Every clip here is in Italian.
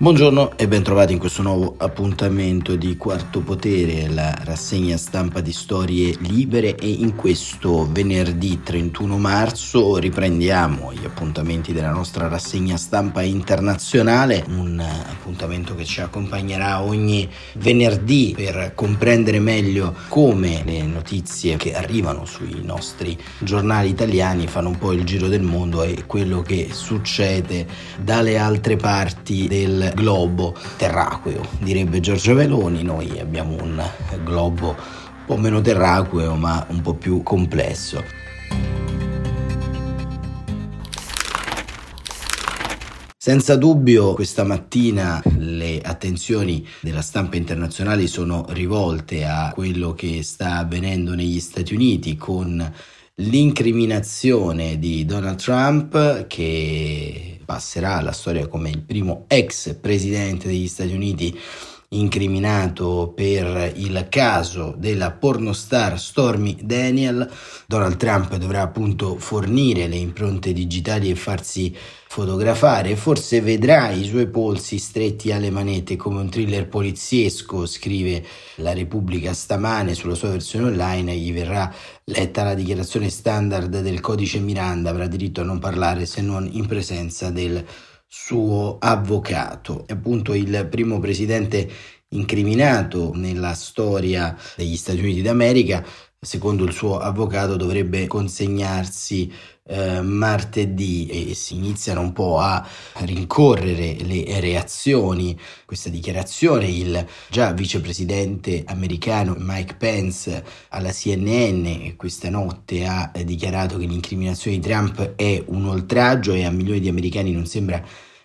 Buongiorno e bentrovati in questo nuovo appuntamento di Quarto Potere, la rassegna stampa di storie libere. E in questo venerdì 31 marzo riprendiamo gli appuntamenti della nostra rassegna stampa internazionale, un appuntamento che ci accompagnerà ogni venerdì per comprendere meglio come le notizie che arrivano sui nostri giornali italiani fanno un po' il giro del mondo e quello che succede dalle altre parti del globo terraqueo, direbbe Giorgio Veloni, noi abbiamo un globo un po' meno terraqueo ma un po' più complesso. Senza dubbio questa mattina le attenzioni della stampa internazionale sono rivolte a quello che sta avvenendo negli Stati Uniti con l'incriminazione di Donald Trump che passerà alla storia come il primo ex presidente degli Stati Uniti incriminato per il caso della pornostar Stormy Daniel. Donald Trump dovrà appunto fornire le impronte digitali e farsi fotografare. Forse vedrà i suoi polsi stretti alle manette come un thriller poliziesco, scrive la Repubblica stamane sulla sua versione online. Gli verrà letta la dichiarazione standard del codice Miranda, avrà diritto a non parlare se non in presenza del suo avvocato. Appunto il primo presidente incriminato nella storia degli Stati Uniti d'America. Secondo il suo avvocato dovrebbe consegnarsi eh, martedì e si iniziano un po' a rincorrere le reazioni. Questa dichiarazione il già vicepresidente americano Mike Pence alla CNN questa notte ha dichiarato che l'incriminazione di Trump è un oltraggio e a milioni di americani non sembra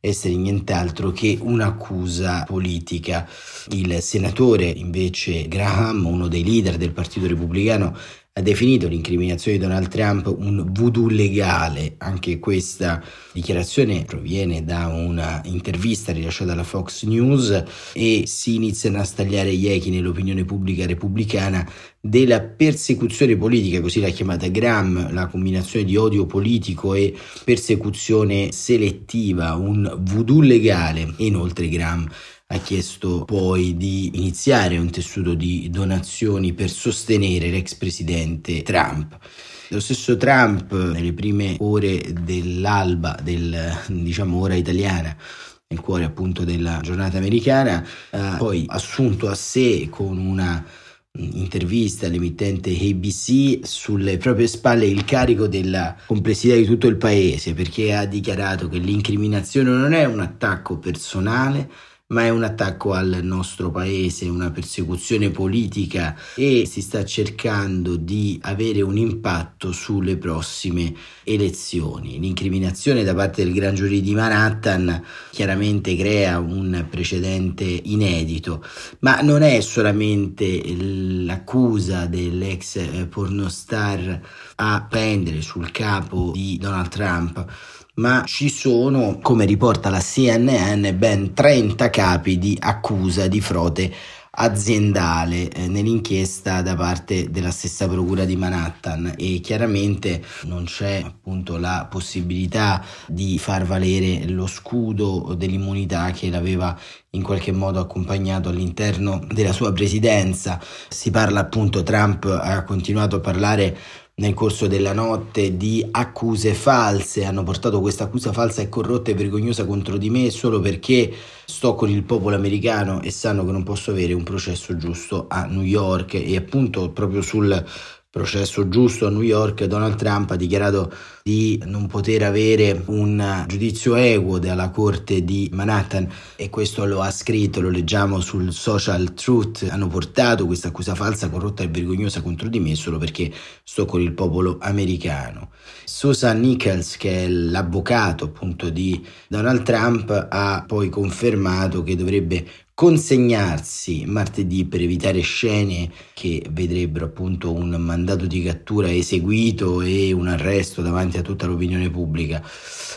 essere nient'altro che un'accusa politica. Il senatore invece Graham, uno dei leader del Partito Repubblicano, ha definito l'incriminazione di Donald Trump un voodoo legale. Anche questa dichiarazione proviene da una intervista rilasciata alla Fox News e si iniziano a stagliare gli echi nell'opinione pubblica repubblicana della persecuzione politica, così l'ha chiamata Graham, la combinazione di odio politico e persecuzione selettiva, un voodoo legale. E inoltre Graham ha chiesto poi di iniziare un tessuto di donazioni per sostenere l'ex presidente Trump. Lo stesso Trump nelle prime ore dell'alba del diciamo ora italiana nel cuore appunto della giornata americana ha poi assunto a sé con una intervista all'emittente ABC sulle proprie spalle il carico della complessità di tutto il paese perché ha dichiarato che l'incriminazione non è un attacco personale ma è un attacco al nostro paese, una persecuzione politica e si sta cercando di avere un impatto sulle prossime elezioni. L'incriminazione da parte del Gran Giurì di Manhattan chiaramente crea un precedente inedito, ma non è solamente l'accusa dell'ex pornostar a pendere sul capo di Donald Trump ma ci sono, come riporta la CNN, ben 30 capi di accusa di frode aziendale eh, nell'inchiesta da parte della stessa procura di Manhattan e chiaramente non c'è appunto la possibilità di far valere lo scudo dell'immunità che l'aveva in qualche modo accompagnato all'interno della sua presidenza. Si parla appunto, Trump ha continuato a parlare nel corso della notte di accuse false, hanno portato questa accusa falsa e corrotta e vergognosa contro di me solo perché sto con il popolo americano e sanno che non posso avere un processo giusto a New York. E appunto proprio sul processo giusto a New York, Donald Trump ha dichiarato di non poter avere un giudizio equo dalla corte di Manhattan e questo lo ha scritto, lo leggiamo sul social Truth, hanno portato questa accusa falsa, corrotta e vergognosa contro di me solo perché sto con il popolo americano. Susan Nichols, che è l'avvocato appunto di Donald Trump, ha poi confermato che dovrebbe consegnarsi martedì per evitare scene che vedrebbero appunto un mandato di cattura eseguito e un arresto davanti a tutta l'opinione pubblica.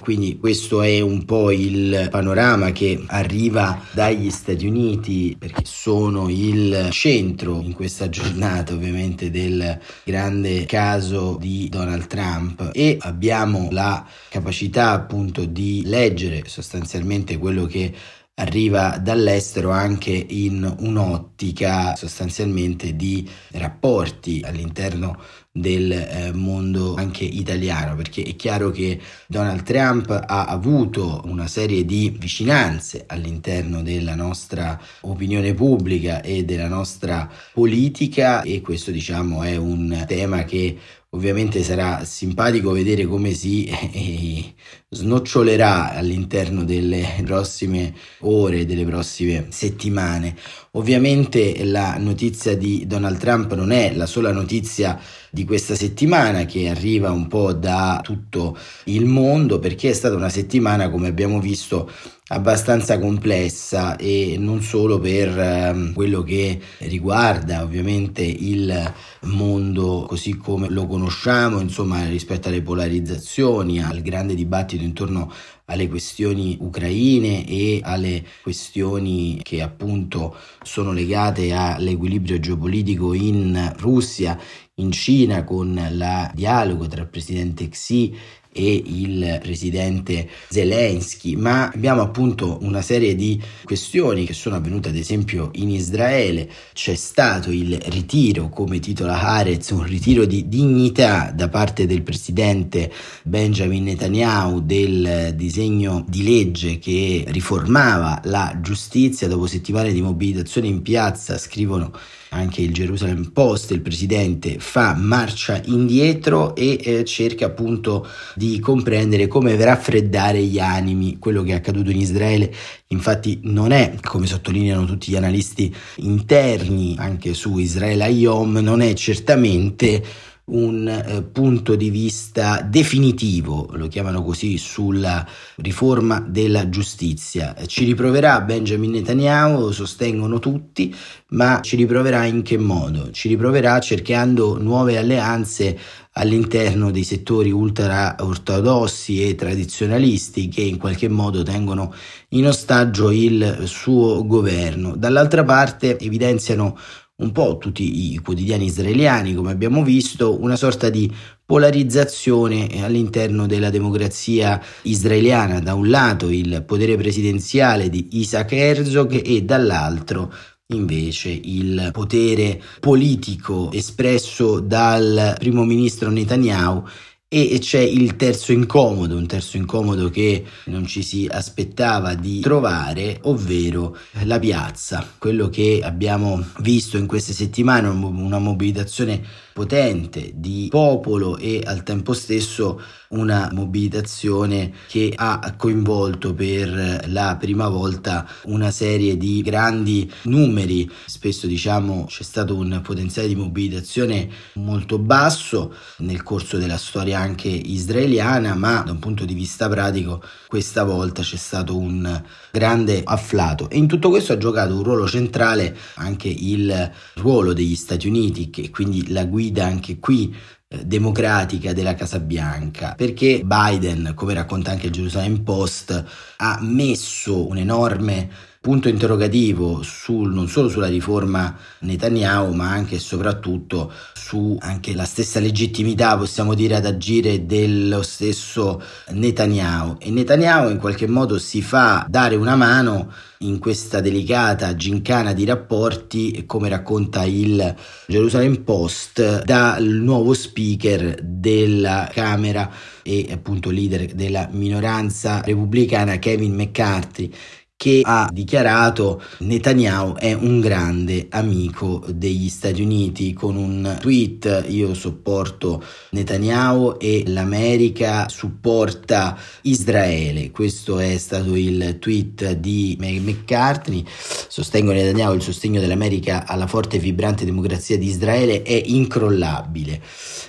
Quindi questo è un po' il panorama che arriva dagli Stati Uniti perché sono il centro in questa giornata ovviamente del grande caso di Donald Trump e abbiamo la capacità appunto di leggere sostanzialmente quello che arriva dall'estero anche in un'ottica sostanzialmente di rapporti all'interno del eh, mondo anche italiano perché è chiaro che Donald Trump ha avuto una serie di vicinanze all'interno della nostra opinione pubblica e della nostra politica e questo diciamo è un tema che Ovviamente sarà simpatico vedere come si eh, snocciolerà all'interno delle prossime ore, delle prossime settimane. Ovviamente la notizia di Donald Trump non è la sola notizia di questa settimana che arriva un po' da tutto il mondo perché è stata una settimana come abbiamo visto abbastanza complessa e non solo per eh, quello che riguarda ovviamente il mondo così come lo conosciamo, insomma rispetto alle polarizzazioni, al grande dibattito intorno alle questioni ucraine e alle questioni che appunto sono legate all'equilibrio geopolitico in Russia, in Cina con il dialogo tra il presidente Xi e il presidente Zelensky, ma abbiamo appunto una serie di questioni che sono avvenute ad esempio in Israele, c'è stato il ritiro, come titola Haaretz, un ritiro di dignità da parte del presidente Benjamin Netanyahu del disegno di legge che riformava la giustizia. Dopo settimane di mobilitazione in piazza, scrivono anche il Jerusalem Post, il presidente fa marcia indietro e eh, cerca appunto di comprendere come raffreddare gli animi. Quello che è accaduto in Israele infatti non è, come sottolineano tutti gli analisti interni anche su Israele Ayom, non è certamente un eh, punto di vista definitivo, lo chiamano così, sulla riforma della giustizia. Ci riproverà Benjamin Netanyahu, lo sostengono tutti, ma ci riproverà in che modo? Ci riproverà cercando nuove alleanze all'interno dei settori ultra ortodossi e tradizionalisti che in qualche modo tengono in ostaggio il suo governo. Dall'altra parte evidenziano un po' tutti i quotidiani israeliani, come abbiamo visto, una sorta di polarizzazione all'interno della democrazia israeliana, da un lato il potere presidenziale di Isaac Herzog e dall'altro invece il potere politico espresso dal primo ministro Netanyahu e c'è il terzo incomodo, un terzo incomodo che non ci si aspettava di trovare, ovvero la piazza, quello che abbiamo visto in queste settimane, una mobilitazione potente di popolo e al tempo stesso una mobilitazione che ha coinvolto per la prima volta una serie di grandi numeri. Spesso diciamo c'è stato un potenziale di mobilitazione molto basso nel corso della storia anche israeliana, ma da un punto di vista pratico questa volta c'è stato un grande afflato. E in tutto questo ha giocato un ruolo centrale anche il ruolo degli Stati Uniti che quindi la guida guida anche qui eh, democratica della Casa Bianca, perché Biden, come racconta anche il Jerusalem Post, ha messo un enorme punto interrogativo sul, non solo sulla riforma Netanyahu, ma anche e soprattutto su anche la stessa legittimità, possiamo dire, ad agire dello stesso Netanyahu. E Netanyahu in qualche modo si fa dare una mano in questa delicata gincana di rapporti, come racconta il Jerusalem Post, dal nuovo speaker della Camera e appunto leader della minoranza repubblicana Kevin McCarthy che ha dichiarato Netanyahu è un grande amico degli Stati Uniti. Con un tweet io sopporto Netanyahu e l'America supporta Israele. Questo è stato il tweet di McCartney. Sostengo Netanyahu il sostegno dell'America alla forte e vibrante democrazia di Israele è incrollabile.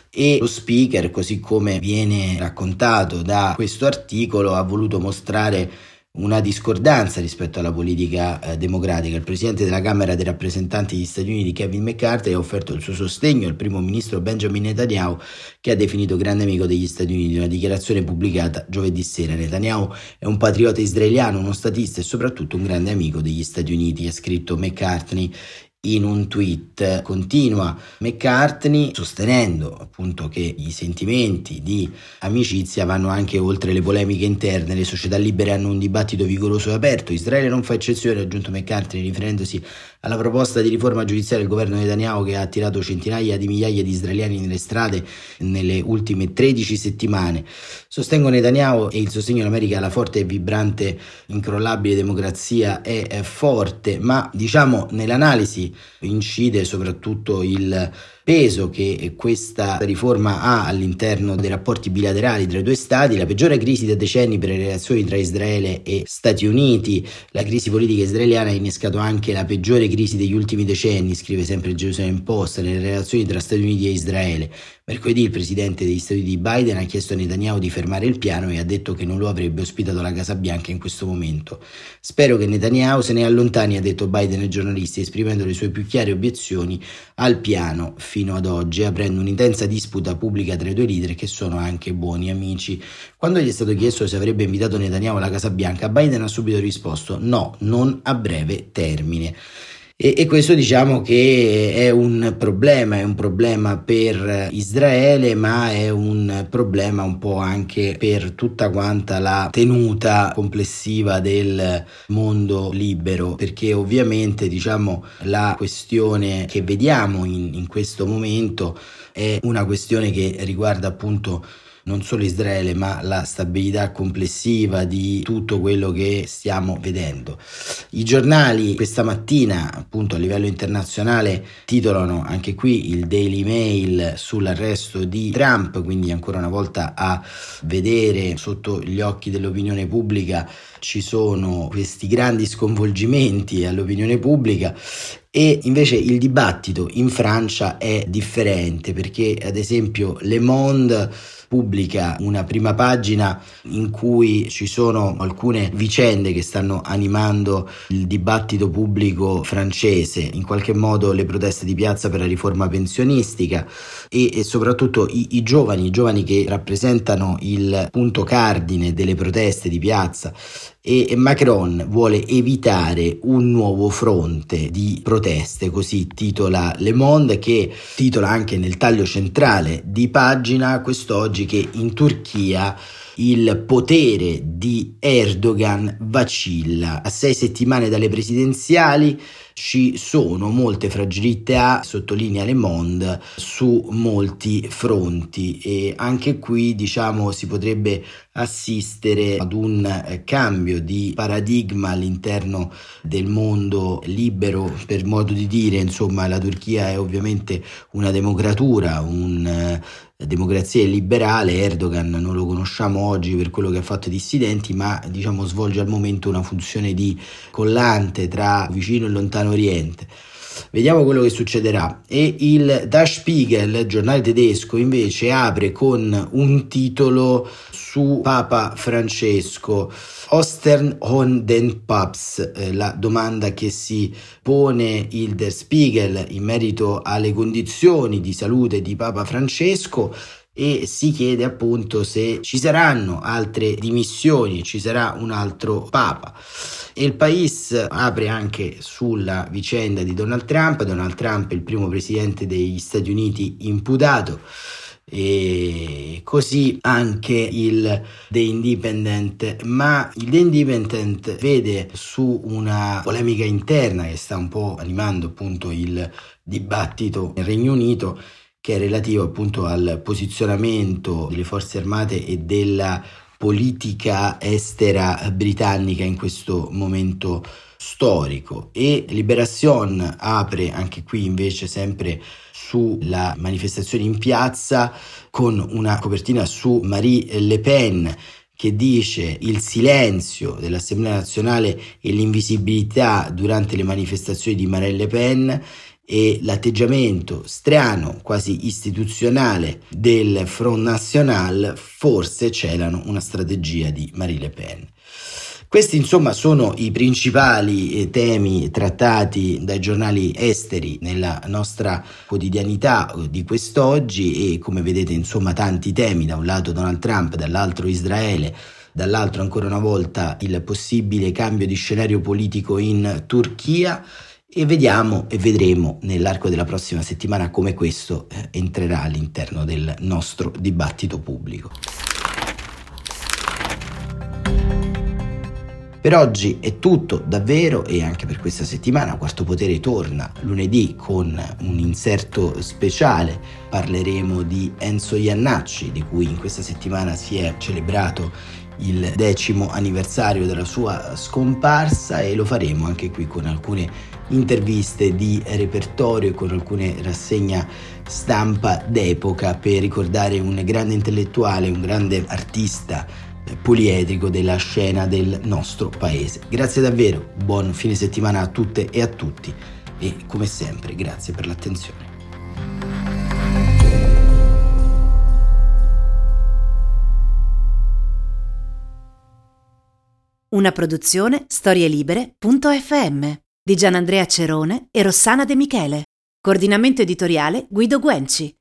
E lo speaker così come viene raccontato da questo articolo ha voluto mostrare una discordanza rispetto alla politica eh, democratica. Il presidente della Camera dei rappresentanti degli Stati Uniti, Kevin McCarthy, ha offerto il suo sostegno al primo ministro Benjamin Netanyahu, che ha definito grande amico degli Stati Uniti. Una dichiarazione pubblicata giovedì sera. Netanyahu è un patriota israeliano, uno statista e soprattutto un grande amico degli Stati Uniti, ha scritto McCartney in un tweet. Continua McCartney sostenendo appunto che i sentimenti di amicizia vanno anche oltre le polemiche interne, le società libere hanno un dibattito vigoroso e aperto, Israele non fa eccezione, ha aggiunto McCartney riferendosi alla proposta di riforma giudiziaria del governo Netanyahu che ha attirato centinaia di migliaia di israeliani nelle strade nelle ultime 13 settimane. Sostengo Netanyahu e il sostegno in America alla forte e vibrante, incrollabile democrazia è, è forte, ma diciamo nell'analisi incide soprattutto il peso che questa riforma ha all'interno dei rapporti bilaterali tra i due stati, la peggiore crisi da decenni per le relazioni tra Israele e Stati Uniti, la crisi politica israeliana ha innescato anche la peggiore crisi degli ultimi decenni, scrive sempre Jerusalem Post, nelle relazioni tra Stati Uniti e Israele. Mercoledì il presidente degli Stati Uniti Biden ha chiesto a Netanyahu di fermare il piano e ha detto che non lo avrebbe ospitato alla Casa Bianca in questo momento. Spero che Netanyahu se ne allontani, ha detto Biden ai giornalisti, esprimendo le sue più chiare obiezioni al piano fino ad oggi, aprendo un'intensa disputa pubblica tra i due leader che sono anche buoni amici. Quando gli è stato chiesto se avrebbe invitato Netanyahu alla Casa Bianca, Biden ha subito risposto no, non a breve termine. E, e, questo diciamo che è un problema, è un problema per Israele, ma è un problema un po' anche per tutta quanta la tenuta complessiva del mondo libero, perché ovviamente diciamo la questione che vediamo in, in questo momento è una questione che riguarda appunto non solo Israele ma la stabilità complessiva di tutto quello che stiamo vedendo. I giornali questa mattina appunto a livello internazionale titolano anche qui il Daily Mail sull'arresto di Trump, quindi ancora una volta a vedere sotto gli occhi dell'opinione pubblica ci sono questi grandi sconvolgimenti all'opinione pubblica e invece il dibattito in Francia è differente perché ad esempio Le Monde pubblica una prima pagina in cui ci sono alcune vicende che stanno animando il dibattito pubblico francese, in qualche modo le proteste di piazza per la riforma pensionistica e, e soprattutto i, i giovani, i giovani che rappresentano il punto cardine delle proteste di piazza e Macron vuole evitare un nuovo fronte di proteste, così titola Le Monde che titola anche nel taglio centrale di pagina quest'oggi che in Turchia il potere di Erdogan vacilla. A sei settimane dalle presidenziali ci sono molte fragilità, sottolinea Le Monde, su molti fronti e anche qui diciamo si potrebbe assistere ad un eh, cambio di paradigma all'interno del mondo libero per modo di dire insomma la Turchia è ovviamente una democratura un democrazia liberale, Erdogan non lo conosciamo oggi per quello che ha fatto ai dissidenti, ma diciamo svolge al momento una funzione di collante tra vicino e lontano oriente. Vediamo quello che succederà. E il Der Spiegel, giornale tedesco, invece apre con un titolo su Papa Francesco. Ostern on den Paps, eh, la domanda che si pone il Der Spiegel in merito alle condizioni di salute di Papa Francesco e si chiede appunto se ci saranno altre dimissioni, ci sarà un altro Papa. Il Paese apre anche sulla vicenda di Donald Trump, Donald Trump è il primo presidente degli Stati Uniti imputato e così anche il The Independent, ma il The Independent vede su una polemica interna che sta un po' animando appunto il dibattito nel Regno Unito che è relativo appunto al posizionamento delle forze armate e della politica estera britannica in questo momento storico e Liberation apre anche qui invece sempre sulla manifestazione in piazza con una copertina su Marie Le Pen che dice il silenzio dell'Assemblea nazionale e l'invisibilità durante le manifestazioni di Marine Le Pen e l'atteggiamento strano, quasi istituzionale del Front National forse celano una strategia di Marie Le Pen. Questi insomma sono i principali eh, temi trattati dai giornali esteri nella nostra quotidianità eh, di quest'oggi. E come vedete insomma tanti temi, da un lato Donald Trump, dall'altro Israele, dall'altro ancora una volta il possibile cambio di scenario politico in Turchia. E vediamo e vedremo nell'arco della prossima settimana come questo eh, entrerà all'interno del nostro dibattito pubblico. Per oggi è tutto davvero e anche per questa settimana Quarto Potere torna lunedì con un inserto speciale. Parleremo di Enzo Iannacci di cui in questa settimana si è celebrato il decimo anniversario della sua scomparsa e lo faremo anche qui con alcune interviste di repertorio con alcune rassegne stampa d'epoca per ricordare un grande intellettuale, un grande artista poliedrico della scena del nostro paese. Grazie davvero, buon fine settimana a tutte e a tutti e come sempre grazie per l'attenzione. Una produzione storielibere.fm di Gianandrea Cerone e Rossana De Michele. Coordinamento editoriale Guido Guenci.